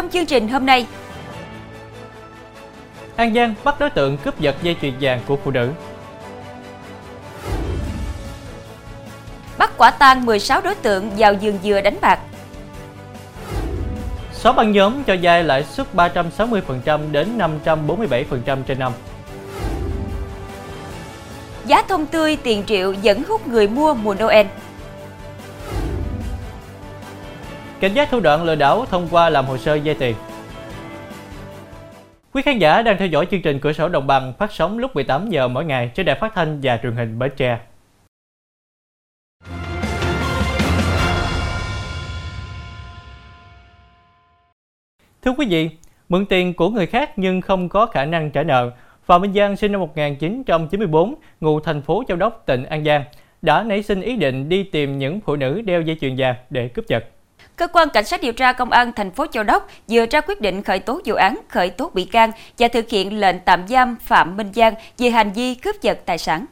Trong chương trình hôm nay, An Giang bắt đối tượng cướp giật dây chuyền vàng của phụ nữ. bắt quả tang 16 đối tượng vào vườn dừa đánh bạc. 6 băng nhóm cho vay lãi suất 360% đến 547% trên năm. Giá thông tươi tiền triệu dẫn hút người mua mùa Noel. Cảnh giác thủ đoạn lừa đảo thông qua làm hồ sơ vay tiền. Quý khán giả đang theo dõi chương trình Cửa sổ Đồng bằng phát sóng lúc 18 giờ mỗi ngày trên đài phát thanh và truyền hình Bến Tre. Thưa quý vị, mượn tiền của người khác nhưng không có khả năng trả nợ, Phạm Minh Giang sinh năm 1994, ngụ thành phố Châu Đốc, tỉnh An Giang, đã nảy sinh ý định đi tìm những phụ nữ đeo dây chuyền vàng để cướp giật. Cơ quan cảnh sát điều tra công an thành phố Châu Đốc vừa ra quyết định khởi tố vụ án, khởi tố bị can và thực hiện lệnh tạm giam Phạm Minh Giang về hành vi cướp giật tài sản.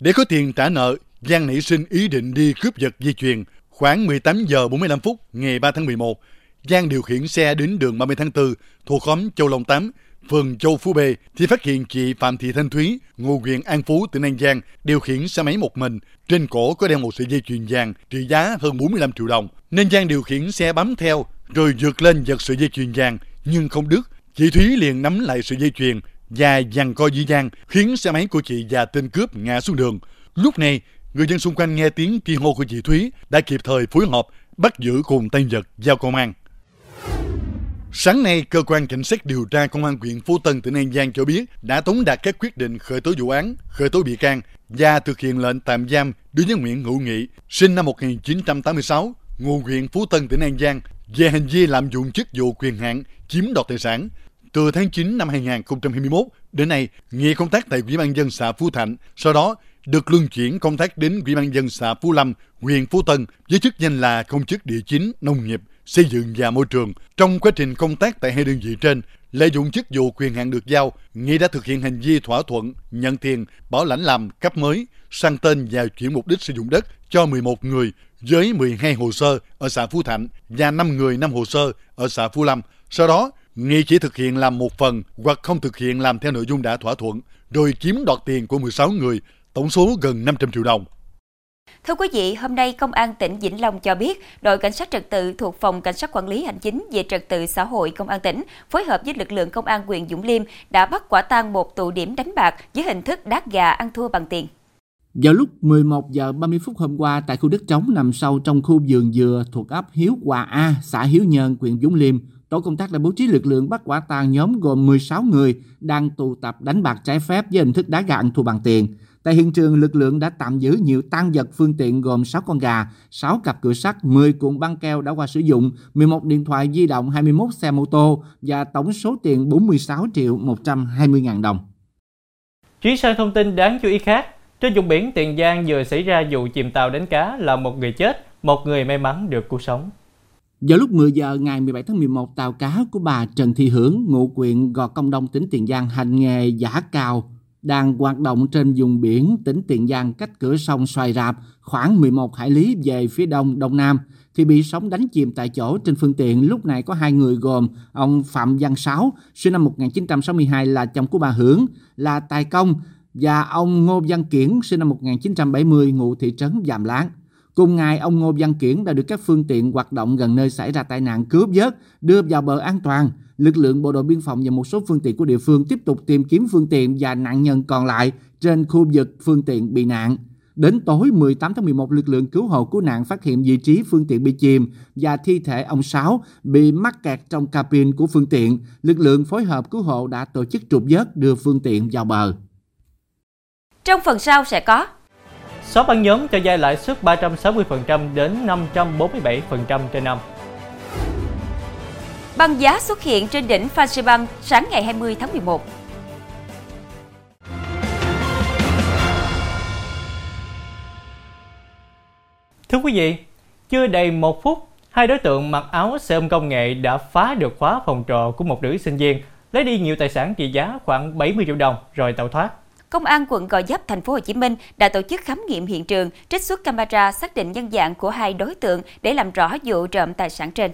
Để có tiền trả nợ, Giang nảy sinh ý định đi cướp giật di chuyển. Khoảng 18 giờ 45 phút ngày 3 tháng 11, Giang điều khiển xe đến đường 30 tháng 4 thuộc khóm Châu Long 8, phường Châu Phú B thì phát hiện chị Phạm Thị Thanh Thúy, ngụ huyện An Phú, tỉnh An Giang, điều khiển xe máy một mình. Trên cổ có đeo một sợi dây chuyền vàng trị giá hơn 45 triệu đồng. Nên Giang điều khiển xe bám theo rồi vượt lên giật sợi dây chuyền vàng nhưng không đứt. Chị Thúy liền nắm lại sợi dây chuyền và giằng co dữ Giang khiến xe máy của chị và tên cướp ngã xuống đường. Lúc này, người dân xung quanh nghe tiếng chi hô của chị Thúy đã kịp thời phối hợp bắt giữ cùng tay vật giao công an. Sáng nay, cơ quan cảnh sát điều tra công an huyện Phú Tân tỉnh An Giang cho biết đã tống đạt các quyết định khởi tố vụ án, khởi tố bị can và thực hiện lệnh tạm giam đối với Nguyễn Hữu Nghị, sinh năm 1986, ngụ huyện Phú Tân tỉnh An Giang về hành vi lạm dụng chức vụ quyền hạn chiếm đoạt tài sản. Từ tháng 9 năm 2021 đến nay, Nghị công tác tại Ủy ban dân xã Phú Thạnh, sau đó được luân chuyển công tác đến Ủy ban dân xã Phú Lâm, huyện Phú Tân với chức danh là công chức địa chính nông nghiệp xây dựng và môi trường. Trong quá trình công tác tại hai đơn vị trên, lợi dụng chức vụ quyền hạn được giao, nghi đã thực hiện hành vi thỏa thuận, nhận tiền, bảo lãnh làm cấp mới, sang tên và chuyển mục đích sử dụng đất cho 11 người với 12 hồ sơ ở xã Phú Thạnh và 5 người 5 hồ sơ ở xã Phú Lâm. Sau đó, Nghị chỉ thực hiện làm một phần hoặc không thực hiện làm theo nội dung đã thỏa thuận, rồi chiếm đoạt tiền của 16 người, tổng số gần 500 triệu đồng. Thưa quý vị, hôm nay Công an tỉnh Vĩnh Long cho biết, đội cảnh sát trật tự thuộc Phòng Cảnh sát Quản lý Hành chính về trật tự xã hội Công an tỉnh phối hợp với lực lượng Công an huyện Dũng Liêm đã bắt quả tang một tụ điểm đánh bạc dưới hình thức đá gà ăn thua bằng tiền. Vào lúc 11 giờ 30 phút hôm qua tại khu đất trống nằm sâu trong khu vườn dừa thuộc ấp Hiếu Hòa A, xã Hiếu Nhơn, huyện Dũng Liêm, tổ công tác đã bố trí lực lượng bắt quả tang nhóm gồm 16 người đang tụ tập đánh bạc trái phép với hình thức đá gà ăn thua bằng tiền. Tại hiện trường, lực lượng đã tạm giữ nhiều tăng vật phương tiện gồm 6 con gà, 6 cặp cửa sắt, 10 cuộn băng keo đã qua sử dụng, 11 điện thoại di động, 21 xe mô tô và tổng số tiền 46 triệu 120 ngàn đồng. Chuyển sang thông tin đáng chú ý khác, trên vùng biển Tiền Giang vừa xảy ra vụ chìm tàu đánh cá là một người chết, một người may mắn được cứu sống. Vào lúc 10 giờ ngày 17 tháng 11, tàu cá của bà Trần Thị Hưởng, ngụ quyện Gò Công Đông, tỉnh Tiền Giang hành nghề giả cào đang hoạt động trên vùng biển tỉnh Tiền Giang cách cửa sông Xoài Rạp khoảng 11 hải lý về phía đông đông nam thì bị sóng đánh chìm tại chỗ trên phương tiện. Lúc này có hai người gồm ông Phạm Văn Sáu, sinh năm 1962 là chồng của bà Hưởng, là tài công và ông Ngô Văn Kiển, sinh năm 1970, ngụ thị trấn Giàm Láng. Cùng ngày, ông Ngô Văn Kiển đã được các phương tiện hoạt động gần nơi xảy ra tai nạn cướp vớt, đưa vào bờ an toàn. Lực lượng bộ đội biên phòng và một số phương tiện của địa phương tiếp tục tìm kiếm phương tiện và nạn nhân còn lại trên khu vực phương tiện bị nạn. Đến tối 18 tháng 11, lực lượng cứu hộ cứu nạn phát hiện vị trí phương tiện bị chìm và thi thể ông Sáu bị mắc kẹt trong cabin của phương tiện. Lực lượng phối hợp cứu hộ đã tổ chức trục vớt đưa phương tiện vào bờ. Trong phần sau sẽ có 6 băng nhóm cho vay lãi suất 360% đến 547% trên năm. Băng giá xuất hiện trên đỉnh Phan Xi Băng sáng ngày 20 tháng 11. Thưa quý vị, chưa đầy một phút, hai đối tượng mặc áo xe ôm công nghệ đã phá được khóa phòng trọ của một nữ sinh viên, lấy đi nhiều tài sản trị giá khoảng 70 triệu đồng rồi tẩu thoát. Công an quận Gò Vấp, thành phố Hồ Chí Minh đã tổ chức khám nghiệm hiện trường, trích xuất camera xác định nhân dạng của hai đối tượng để làm rõ vụ trộm tài sản trên.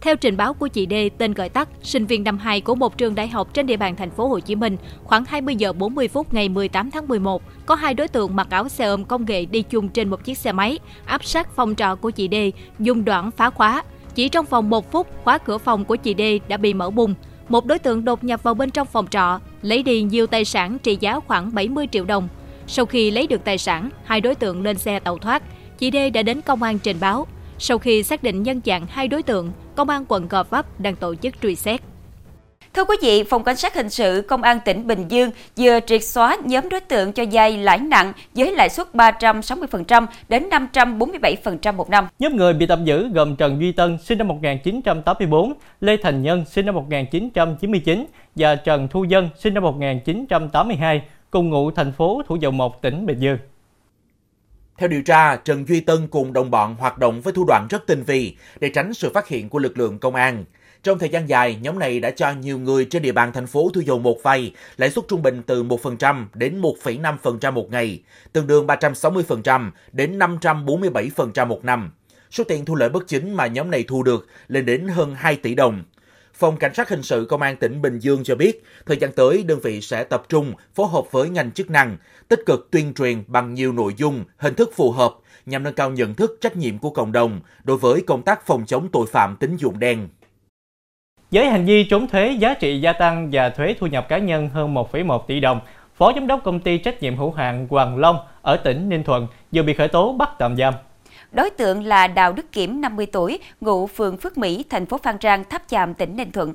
Theo trình báo của chị D, tên gọi tắt, sinh viên năm 2 của một trường đại học trên địa bàn thành phố Hồ Chí Minh, khoảng 20 giờ 40 phút ngày 18 tháng 11, có hai đối tượng mặc áo xe ôm công nghệ đi chung trên một chiếc xe máy, áp sát phòng trọ của chị D, dùng đoạn phá khóa. Chỉ trong vòng một phút, khóa cửa phòng của chị D đã bị mở bung. Một đối tượng đột nhập vào bên trong phòng trọ, lấy đi nhiều tài sản trị giá khoảng 70 triệu đồng. Sau khi lấy được tài sản, hai đối tượng lên xe tàu thoát. Chị D đã đến công an trình báo. Sau khi xác định nhân dạng hai đối tượng, Công an quận Gò Vấp đang tổ chức truy xét. Thưa quý vị, Phòng Cảnh sát Hình sự Công an tỉnh Bình Dương vừa triệt xóa nhóm đối tượng cho vay lãi nặng với lãi suất 360% đến 547% một năm. Nhóm người bị tạm giữ gồm Trần Duy Tân, sinh năm 1984, Lê Thành Nhân, sinh năm 1999 và Trần Thu Dân, sinh năm 1982, cùng ngụ thành phố Thủ Dầu Một, tỉnh Bình Dương. Theo điều tra, Trần Duy Tân cùng đồng bọn hoạt động với thủ đoạn rất tinh vi để tránh sự phát hiện của lực lượng công an. Trong thời gian dài, nhóm này đã cho nhiều người trên địa bàn thành phố Thu Dầu Một vay, lãi suất trung bình từ 1% đến 1,5% một ngày, tương đương 360% đến 547% một năm. Số tiền thu lợi bất chính mà nhóm này thu được lên đến hơn 2 tỷ đồng. Phòng Cảnh sát Hình sự Công an tỉnh Bình Dương cho biết, thời gian tới đơn vị sẽ tập trung phối hợp với ngành chức năng, tích cực tuyên truyền bằng nhiều nội dung, hình thức phù hợp nhằm nâng cao nhận thức trách nhiệm của cộng đồng đối với công tác phòng chống tội phạm tín dụng đen. Với hành vi trốn thuế giá trị gia tăng và thuế thu nhập cá nhân hơn 1,1 tỷ đồng, Phó Giám đốc Công ty Trách nhiệm hữu hạn Hoàng Long ở tỉnh Ninh Thuận vừa bị khởi tố bắt tạm giam. Đối tượng là Đào Đức Kiểm, 50 tuổi, ngụ phường Phước Mỹ, thành phố Phan Rang, Tháp Chàm, tỉnh Ninh Thuận.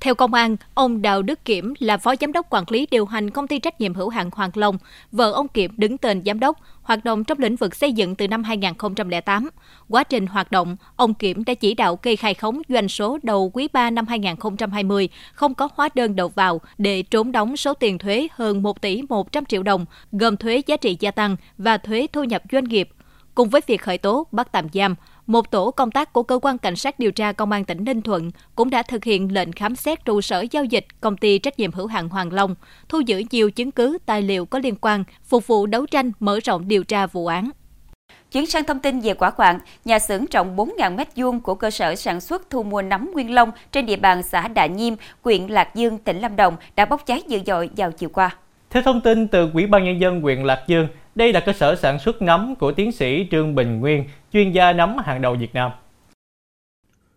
Theo công an, ông Đào Đức Kiểm là phó giám đốc quản lý điều hành công ty trách nhiệm hữu hạn Hoàng Long. Vợ ông Kiểm đứng tên giám đốc, hoạt động trong lĩnh vực xây dựng từ năm 2008. Quá trình hoạt động, ông Kiểm đã chỉ đạo kê khai khống doanh số đầu quý 3 năm 2020 không có hóa đơn đầu vào để trốn đóng số tiền thuế hơn 1 tỷ 100 triệu đồng, gồm thuế giá trị gia tăng và thuế thu nhập doanh nghiệp. Cùng với việc khởi tố, bắt tạm giam, một tổ công tác của cơ quan cảnh sát điều tra công an tỉnh Ninh Thuận cũng đã thực hiện lệnh khám xét trụ sở giao dịch công ty trách nhiệm hữu hạn Hoàng Long, thu giữ nhiều chứng cứ tài liệu có liên quan, phục vụ đấu tranh mở rộng điều tra vụ án. Chuyển sang thông tin về quả quạng, nhà xưởng rộng 4.000 m2 của cơ sở sản xuất thu mua nấm Nguyên Long trên địa bàn xã Đạ Nhiêm, huyện Lạc Dương, tỉnh Lâm Đồng đã bốc cháy dữ dội vào chiều qua. Theo thông tin từ Ủy ban Nhân dân huyện Lạc Dương, đây là cơ sở sản xuất nấm của tiến sĩ Trương Bình Nguyên, chuyên gia nấm hàng đầu Việt Nam.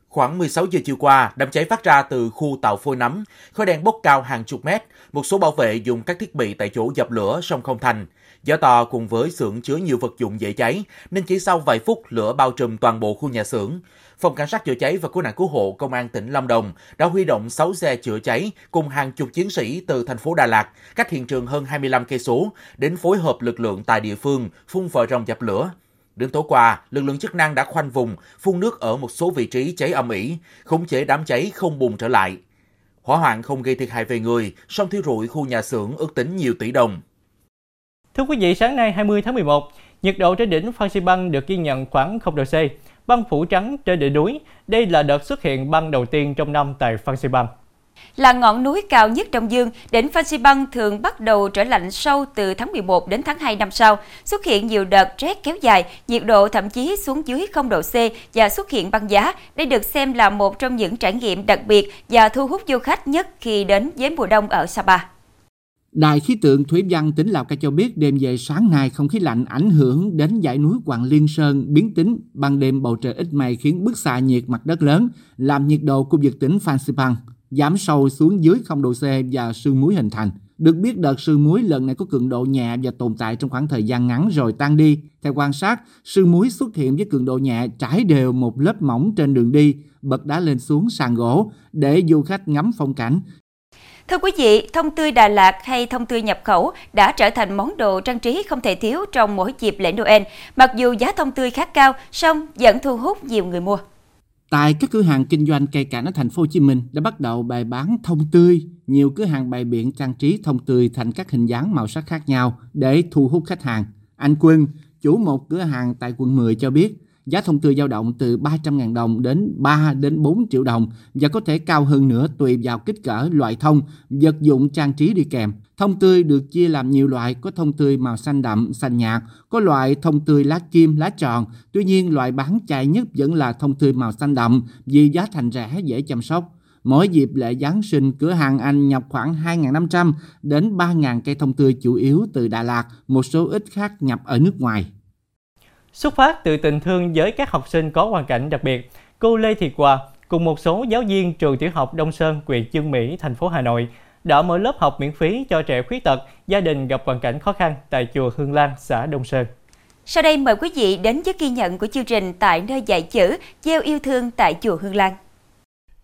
Khoảng 16 giờ chiều qua, đám cháy phát ra từ khu tạo phôi nấm, khói đen bốc cao hàng chục mét. Một số bảo vệ dùng các thiết bị tại chỗ dập lửa song không thành. Gió to cùng với xưởng chứa nhiều vật dụng dễ cháy, nên chỉ sau vài phút lửa bao trùm toàn bộ khu nhà xưởng. Phòng Cảnh sát chữa cháy và cứu nạn cứu hộ Công an tỉnh Lâm Đồng đã huy động 6 xe chữa cháy cùng hàng chục chiến sĩ từ thành phố Đà Lạt, cách hiện trường hơn 25 cây số, đến phối hợp lực lượng tại địa phương phun vòi rồng dập lửa. Đến tối qua, lực lượng chức năng đã khoanh vùng, phun nước ở một số vị trí cháy âm ỉ, khống chế đám cháy không bùng trở lại. Hỏa hoạn không gây thiệt hại về người, song thiêu rụi khu nhà xưởng ước tính nhiều tỷ đồng. Thưa quý vị, sáng nay 20 tháng 11, nhiệt độ trên đỉnh Phan Xi Băng được ghi nhận khoảng 0 độ C, băng phủ trắng trên đỉnh núi. Đây là đợt xuất hiện băng đầu tiên trong năm tại Phan Xi Băng. Là ngọn núi cao nhất trong dương, đỉnh Phan Xi Băng thường bắt đầu trở lạnh sâu từ tháng 11 đến tháng 2 năm sau, xuất hiện nhiều đợt rét kéo dài, nhiệt độ thậm chí xuống dưới 0 độ C và xuất hiện băng giá. Đây được xem là một trong những trải nghiệm đặc biệt và thu hút du khách nhất khi đến với mùa đông ở Sapa. Đài khí tượng Thủy văn tỉnh Lào Cai cho biết đêm về sáng nay không khí lạnh ảnh hưởng đến dãy núi Hoàng Liên Sơn biến tính, ban đêm bầu trời ít mây khiến bức xạ nhiệt mặt đất lớn, làm nhiệt độ khu vực tỉnh Phan Xipang giảm sâu xuống dưới 0 độ C và sương muối hình thành. Được biết đợt sương muối lần này có cường độ nhẹ và tồn tại trong khoảng thời gian ngắn rồi tan đi. Theo quan sát, sương muối xuất hiện với cường độ nhẹ trải đều một lớp mỏng trên đường đi, bật đá lên xuống sàn gỗ để du khách ngắm phong cảnh. Thưa quý vị, thông tươi Đà Lạt hay thông tươi nhập khẩu đã trở thành món đồ trang trí không thể thiếu trong mỗi dịp lễ Noel. Mặc dù giá thông tươi khá cao, song vẫn thu hút nhiều người mua. Tại các cửa hàng kinh doanh cây cảnh ở thành phố Hồ Chí Minh đã bắt đầu bày bán thông tươi, nhiều cửa hàng bày biện trang trí thông tươi thành các hình dáng màu sắc khác nhau để thu hút khách hàng. Anh Quân, chủ một cửa hàng tại quận 10 cho biết, Giá thông tươi dao động từ 300.000 đồng đến 3 đến 4 triệu đồng và có thể cao hơn nữa tùy vào kích cỡ, loại thông, vật dụng trang trí đi kèm. Thông tươi được chia làm nhiều loại, có thông tươi màu xanh đậm, xanh nhạt, có loại thông tươi lá kim, lá tròn. Tuy nhiên, loại bán chạy nhất vẫn là thông tươi màu xanh đậm vì giá thành rẻ, dễ chăm sóc. Mỗi dịp lễ Giáng sinh, cửa hàng Anh nhập khoảng 2.500 đến 3.000 cây thông tươi chủ yếu từ Đà Lạt, một số ít khác nhập ở nước ngoài. Xuất phát từ tình thương với các học sinh có hoàn cảnh đặc biệt, cô Lê Thị Hòa cùng một số giáo viên trường tiểu học Đông Sơn, huyện Chương Mỹ, thành phố Hà Nội đã mở lớp học miễn phí cho trẻ khuyết tật, gia đình gặp hoàn cảnh khó khăn tại chùa Hương Lan, xã Đông Sơn. Sau đây mời quý vị đến với ghi nhận của chương trình tại nơi dạy chữ gieo yêu thương tại chùa Hương Lan.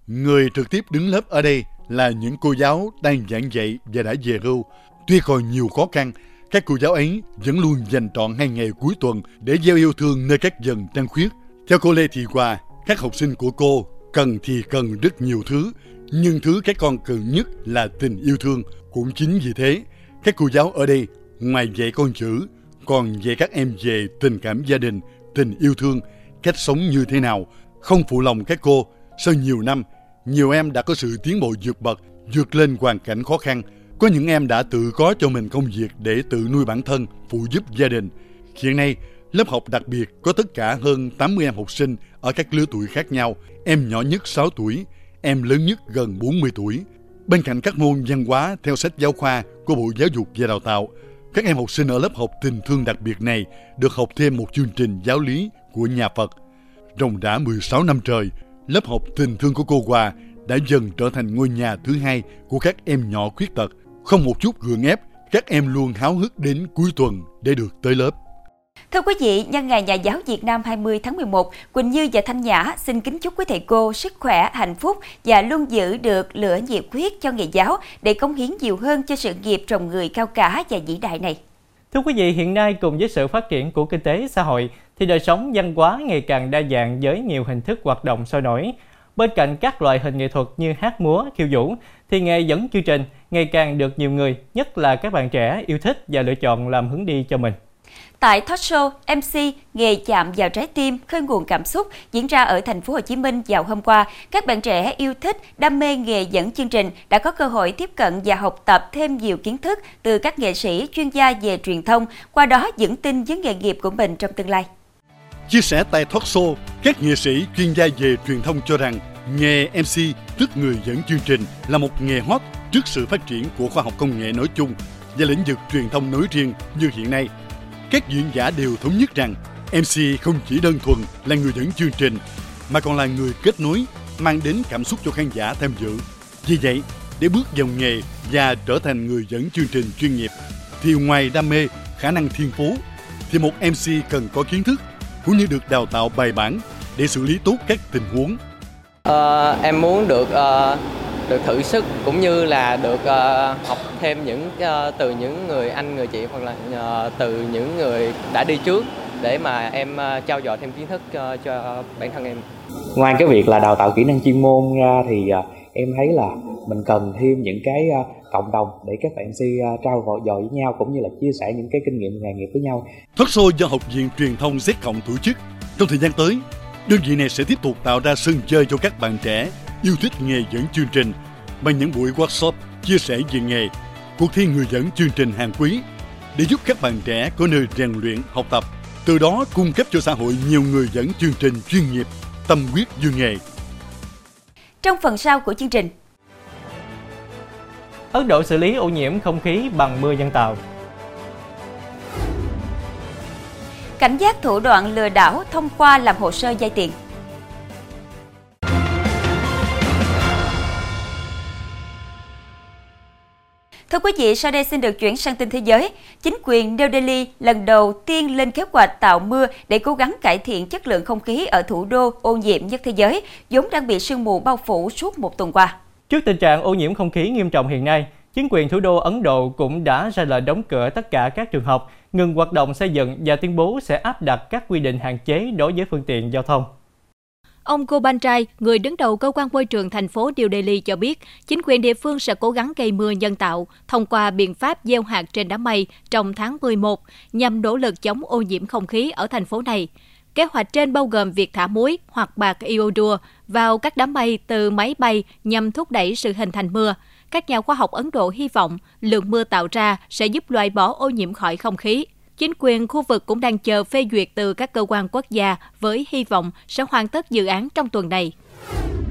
Người trực tiếp đứng lớp ở đây là những cô giáo đang giảng dạy và đã về hưu. Tuy còn nhiều khó khăn, các cô giáo ấy vẫn luôn dành trọn hai ngày cuối tuần để gieo yêu thương nơi các dần trăng khuyết. Theo cô Lê Thị Hòa, các học sinh của cô cần thì cần rất nhiều thứ, nhưng thứ các con cần nhất là tình yêu thương. Cũng chính vì thế, các cô giáo ở đây ngoài dạy con chữ, còn dạy các em về tình cảm gia đình, tình yêu thương, cách sống như thế nào. Không phụ lòng các cô, sau nhiều năm, nhiều em đã có sự tiến bộ vượt bậc, vượt lên hoàn cảnh khó khăn. Có những em đã tự có cho mình công việc để tự nuôi bản thân, phụ giúp gia đình. Hiện nay, lớp học đặc biệt có tất cả hơn 80 em học sinh ở các lứa tuổi khác nhau. Em nhỏ nhất 6 tuổi, em lớn nhất gần 40 tuổi. Bên cạnh các môn văn hóa theo sách giáo khoa của Bộ Giáo dục và Đào tạo, các em học sinh ở lớp học tình thương đặc biệt này được học thêm một chương trình giáo lý của nhà Phật. Rồng đã 16 năm trời, lớp học tình thương của cô Hòa đã dần trở thành ngôi nhà thứ hai của các em nhỏ khuyết tật. Không một chút gượng ép, các em luôn háo hức đến cuối tuần để được tới lớp. Thưa quý vị, nhân ngày Nhà giáo Việt Nam 20 tháng 11, Quỳnh Như và Thanh Nhã xin kính chúc quý thầy cô sức khỏe, hạnh phúc và luôn giữ được lửa nhiệt huyết cho nghề giáo để cống hiến nhiều hơn cho sự nghiệp trồng người cao cả và vĩ đại này. Thưa quý vị, hiện nay cùng với sự phát triển của kinh tế xã hội thì đời sống văn hóa ngày càng đa dạng với nhiều hình thức hoạt động sôi nổi. Bên cạnh các loại hình nghệ thuật như hát múa, khiêu vũ thì nghề dẫn chương trình ngày càng được nhiều người, nhất là các bạn trẻ yêu thích và lựa chọn làm hướng đi cho mình. Tại talk show MC Nghề chạm vào trái tim khơi nguồn cảm xúc diễn ra ở thành phố Hồ Chí Minh vào hôm qua, các bạn trẻ yêu thích, đam mê nghề dẫn chương trình đã có cơ hội tiếp cận và học tập thêm nhiều kiến thức từ các nghệ sĩ chuyên gia về truyền thông, qua đó vững tin với nghề nghiệp của mình trong tương lai. Chia sẻ tại talk show, các nghệ sĩ chuyên gia về truyền thông cho rằng nghề MC tức người dẫn chương trình là một nghề hot trước sự phát triển của khoa học công nghệ nói chung và lĩnh vực truyền thông nói riêng như hiện nay các diễn giả đều thống nhất rằng MC không chỉ đơn thuần là người dẫn chương trình mà còn là người kết nối, mang đến cảm xúc cho khán giả tham dự. Vì vậy, để bước vào nghề và trở thành người dẫn chương trình chuyên nghiệp thì ngoài đam mê, khả năng thiên phú thì một MC cần có kiến thức cũng như được đào tạo bài bản để xử lý tốt các tình huống. À, em muốn được uh, được thử sức cũng như là được uh, học thêm những uh, từ những người anh người chị hoặc là uh, từ những người đã đi trước để mà em uh, trao dồi thêm kiến thức uh, cho bản thân em. Ngoài cái việc là đào tạo kỹ năng chuyên môn ra thì uh, em thấy là mình cần thêm những cái uh, cộng đồng để các bạn MC uh, trao dồi với nhau cũng như là chia sẻ những cái kinh nghiệm nghề nghiệp với nhau. Talk show do Học viện Truyền thông Z Cộng tổ chức. Trong thời gian tới, đơn vị này sẽ tiếp tục tạo ra sân chơi cho các bạn trẻ yêu thích nghề dẫn chương trình bằng những buổi workshop chia sẻ về nghề, cuộc thi người dẫn chương trình hàng quý để giúp các bạn trẻ có nơi rèn luyện, học tập, từ đó cung cấp cho xã hội nhiều người dẫn chương trình chuyên nghiệp, tâm huyết như nghề. Trong phần sau của chương trình, Ấn Độ xử lý ô nhiễm không khí bằng mưa nhân tạo. Cảnh giác thủ đoạn lừa đảo thông qua làm hồ sơ vay tiền. Thưa quý vị, sau đây xin được chuyển sang tin thế giới. Chính quyền New Delhi lần đầu tiên lên kế hoạch tạo mưa để cố gắng cải thiện chất lượng không khí ở thủ đô ô nhiễm nhất thế giới, vốn đang bị sương mù bao phủ suốt một tuần qua. Trước tình trạng ô nhiễm không khí nghiêm trọng hiện nay, chính quyền thủ đô Ấn Độ cũng đã ra lệnh đóng cửa tất cả các trường học, ngừng hoạt động xây dựng và tuyên bố sẽ áp đặt các quy định hạn chế đối với phương tiện giao thông. Ông Gobanjai, người đứng đầu cơ quan môi trường thành phố New Delhi cho biết, chính quyền địa phương sẽ cố gắng gây mưa nhân tạo thông qua biện pháp gieo hạt trên đám mây trong tháng 11 nhằm nỗ lực chống ô nhiễm không khí ở thành phố này. Kế hoạch trên bao gồm việc thả muối hoặc bạc iodua vào các đám mây từ máy bay nhằm thúc đẩy sự hình thành mưa. Các nhà khoa học Ấn Độ hy vọng lượng mưa tạo ra sẽ giúp loại bỏ ô nhiễm khỏi không khí. Chính quyền khu vực cũng đang chờ phê duyệt từ các cơ quan quốc gia với hy vọng sẽ hoàn tất dự án trong tuần này.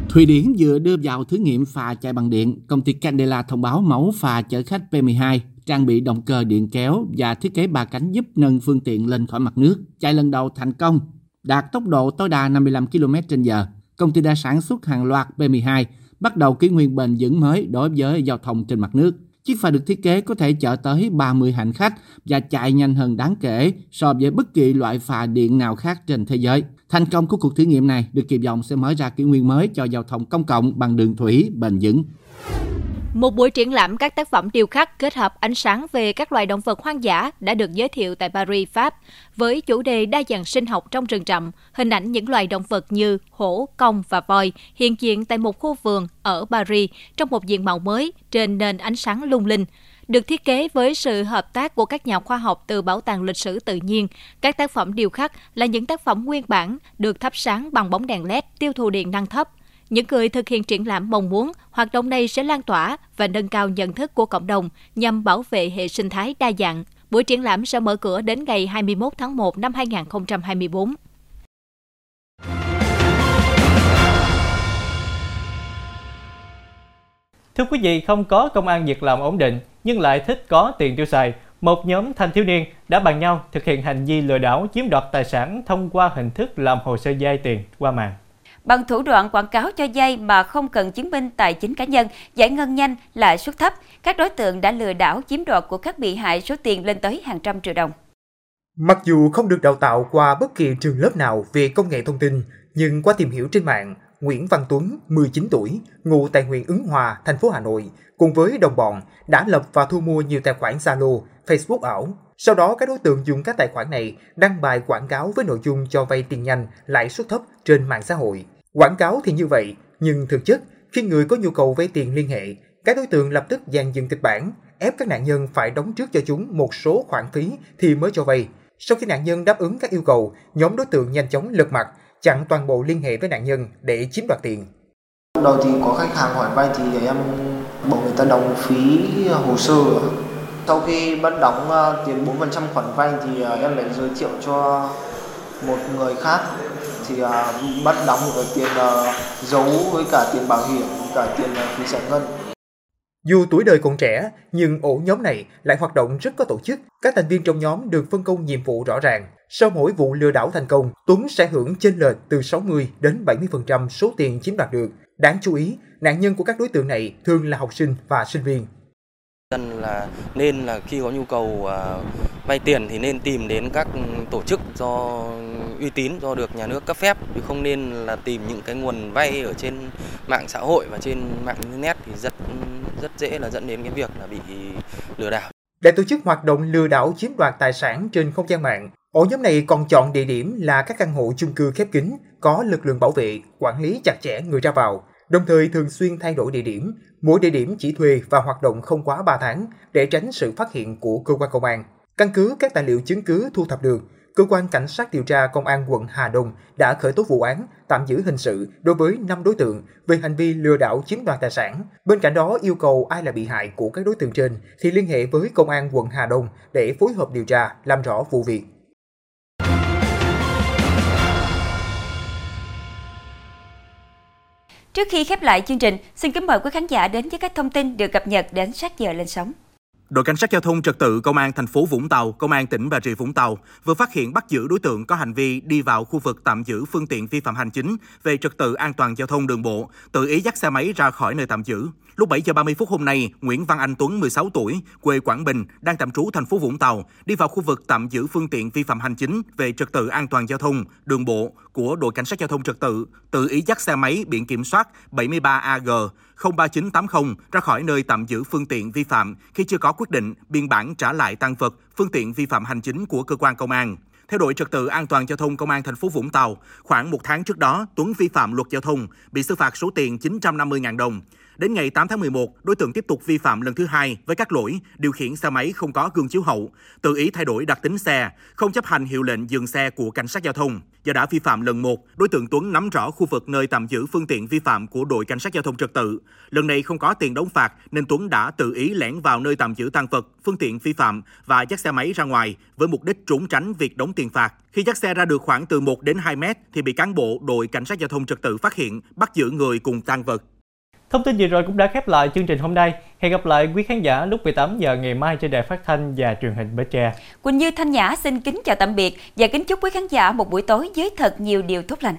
Thụy Điển vừa đưa vào thử nghiệm phà chạy bằng điện. Công ty Candela thông báo mẫu phà chở khách P12 trang bị động cơ điện kéo và thiết kế ba cánh giúp nâng phương tiện lên khỏi mặt nước. Chạy lần đầu thành công, đạt tốc độ tối đa 55 km/h. Công ty đã sản xuất hàng loạt P12, bắt đầu kỷ nguyên bền vững mới đối với giao thông trên mặt nước. Chiếc phà được thiết kế có thể chở tới 30 hành khách và chạy nhanh hơn đáng kể so với bất kỳ loại phà điện nào khác trên thế giới. Thành công của cuộc thử nghiệm này được kỳ vọng sẽ mở ra kỷ nguyên mới cho giao thông công cộng bằng đường thủy bền vững. Một buổi triển lãm các tác phẩm điêu khắc kết hợp ánh sáng về các loài động vật hoang dã đã được giới thiệu tại Paris, Pháp, với chủ đề đa dạng sinh học trong rừng rậm, hình ảnh những loài động vật như hổ, công và voi hiện diện tại một khu vườn ở Paris trong một diện mạo mới trên nền ánh sáng lung linh. Được thiết kế với sự hợp tác của các nhà khoa học từ Bảo tàng Lịch sử Tự nhiên, các tác phẩm điêu khắc là những tác phẩm nguyên bản được thắp sáng bằng bóng đèn LED tiêu thụ điện năng thấp những người thực hiện triển lãm mong muốn hoạt động này sẽ lan tỏa và nâng cao nhận thức của cộng đồng nhằm bảo vệ hệ sinh thái đa dạng. Buổi triển lãm sẽ mở cửa đến ngày 21 tháng 1 năm 2024. Thưa quý vị, không có công an việc làm ổn định nhưng lại thích có tiền tiêu xài. Một nhóm thanh thiếu niên đã bàn nhau thực hiện hành vi lừa đảo chiếm đoạt tài sản thông qua hình thức làm hồ sơ vay tiền qua mạng bằng thủ đoạn quảng cáo cho vay mà không cần chứng minh tài chính cá nhân, giải ngân nhanh, lãi suất thấp, các đối tượng đã lừa đảo chiếm đoạt của các bị hại số tiền lên tới hàng trăm triệu đồng. Mặc dù không được đào tạo qua bất kỳ trường lớp nào về công nghệ thông tin, nhưng qua tìm hiểu trên mạng, Nguyễn Văn Tuấn, 19 tuổi, ngụ tại huyện Ứng Hòa, thành phố Hà Nội, cùng với đồng bọn đã lập và thu mua nhiều tài khoản Zalo, Facebook ảo. Sau đó các đối tượng dùng các tài khoản này đăng bài quảng cáo với nội dung cho vay tiền nhanh, lãi suất thấp trên mạng xã hội. Quảng cáo thì như vậy, nhưng thực chất khi người có nhu cầu vay tiền liên hệ, các đối tượng lập tức dàn dựng kịch bản, ép các nạn nhân phải đóng trước cho chúng một số khoản phí thì mới cho vay. Sau khi nạn nhân đáp ứng các yêu cầu, nhóm đối tượng nhanh chóng lật mặt, chặn toàn bộ liên hệ với nạn nhân để chiếm đoạt tiền. Đầu thì có khách hàng hỏi vay thì để em bảo người ta đóng phí hồ sơ. Sau khi bắt đóng à, tiền 4% khoản vay thì à, em lại giới thiệu cho một người khác thì uh, bắt đóng được tiền uh, giấu với cả tiền bảo hiểm cả tiền uh, phí giải ngân dù tuổi đời còn trẻ, nhưng ổ nhóm này lại hoạt động rất có tổ chức. Các thành viên trong nhóm được phân công nhiệm vụ rõ ràng. Sau mỗi vụ lừa đảo thành công, Tuấn sẽ hưởng chênh lệch từ 60 đến 70% số tiền chiếm đoạt được. Đáng chú ý, nạn nhân của các đối tượng này thường là học sinh và sinh viên dân là nên là khi có nhu cầu uh, vay tiền thì nên tìm đến các tổ chức do uy tín do được nhà nước cấp phép chứ không nên là tìm những cái nguồn vay ở trên mạng xã hội và trên mạng internet thì rất rất dễ là dẫn đến cái việc là bị lừa đảo. Để tổ chức hoạt động lừa đảo chiếm đoạt tài sản trên không gian mạng, ổ nhóm này còn chọn địa điểm là các căn hộ chung cư khép kín, có lực lượng bảo vệ, quản lý chặt chẽ người ra vào, đồng thời thường xuyên thay đổi địa điểm, mỗi địa điểm chỉ thuê và hoạt động không quá 3 tháng để tránh sự phát hiện của cơ quan công an. Căn cứ các tài liệu chứng cứ thu thập được, cơ quan cảnh sát điều tra công an quận Hà Đông đã khởi tố vụ án tạm giữ hình sự đối với 5 đối tượng về hành vi lừa đảo chiếm đoạt tài sản. Bên cạnh đó yêu cầu ai là bị hại của các đối tượng trên thì liên hệ với công an quận Hà Đông để phối hợp điều tra làm rõ vụ việc. Trước khi khép lại chương trình, xin kính mời quý khán giả đến với các thông tin được cập nhật đến sát giờ lên sóng. Đội cảnh sát giao thông trật tự công an thành phố Vũng Tàu, công an tỉnh Bà Rịa Vũng Tàu vừa phát hiện bắt giữ đối tượng có hành vi đi vào khu vực tạm giữ phương tiện vi phạm hành chính về trật tự an toàn giao thông đường bộ, tự ý dắt xe máy ra khỏi nơi tạm giữ. Lúc 7 giờ 30 phút hôm nay, Nguyễn Văn Anh Tuấn, 16 tuổi, quê Quảng Bình, đang tạm trú thành phố Vũng Tàu, đi vào khu vực tạm giữ phương tiện vi phạm hành chính về trật tự an toàn giao thông, đường bộ của đội cảnh sát giao thông trật tự, tự ý dắt xe máy biển kiểm soát 73AG 03980 ra khỏi nơi tạm giữ phương tiện vi phạm khi chưa có quyết định biên bản trả lại tăng vật, phương tiện vi phạm hành chính của cơ quan công an. Theo đội trật tự an toàn giao thông công an thành phố Vũng Tàu, khoảng một tháng trước đó, Tuấn vi phạm luật giao thông, bị xử phạt số tiền 950.000 đồng. Đến ngày 8 tháng 11, đối tượng tiếp tục vi phạm lần thứ hai với các lỗi điều khiển xe máy không có gương chiếu hậu, tự ý thay đổi đặc tính xe, không chấp hành hiệu lệnh dừng xe của cảnh sát giao thông. Do đã vi phạm lần một, đối tượng Tuấn nắm rõ khu vực nơi tạm giữ phương tiện vi phạm của đội cảnh sát giao thông trật tự. Lần này không có tiền đóng phạt nên Tuấn đã tự ý lẻn vào nơi tạm giữ tăng vật, phương tiện vi phạm và dắt xe máy ra ngoài với mục đích trốn tránh việc đóng tiền phạt. Khi dắt xe ra được khoảng từ 1 đến 2 mét thì bị cán bộ đội cảnh sát giao thông trật tự phát hiện, bắt giữ người cùng tăng vật. Thông tin vừa rồi cũng đã khép lại chương trình hôm nay. Hẹn gặp lại quý khán giả lúc 18 giờ ngày mai trên đài phát thanh và truyền hình Bến Tre. Quỳnh Như Thanh Nhã xin kính chào tạm biệt và kính chúc quý khán giả một buổi tối với thật nhiều điều tốt lành.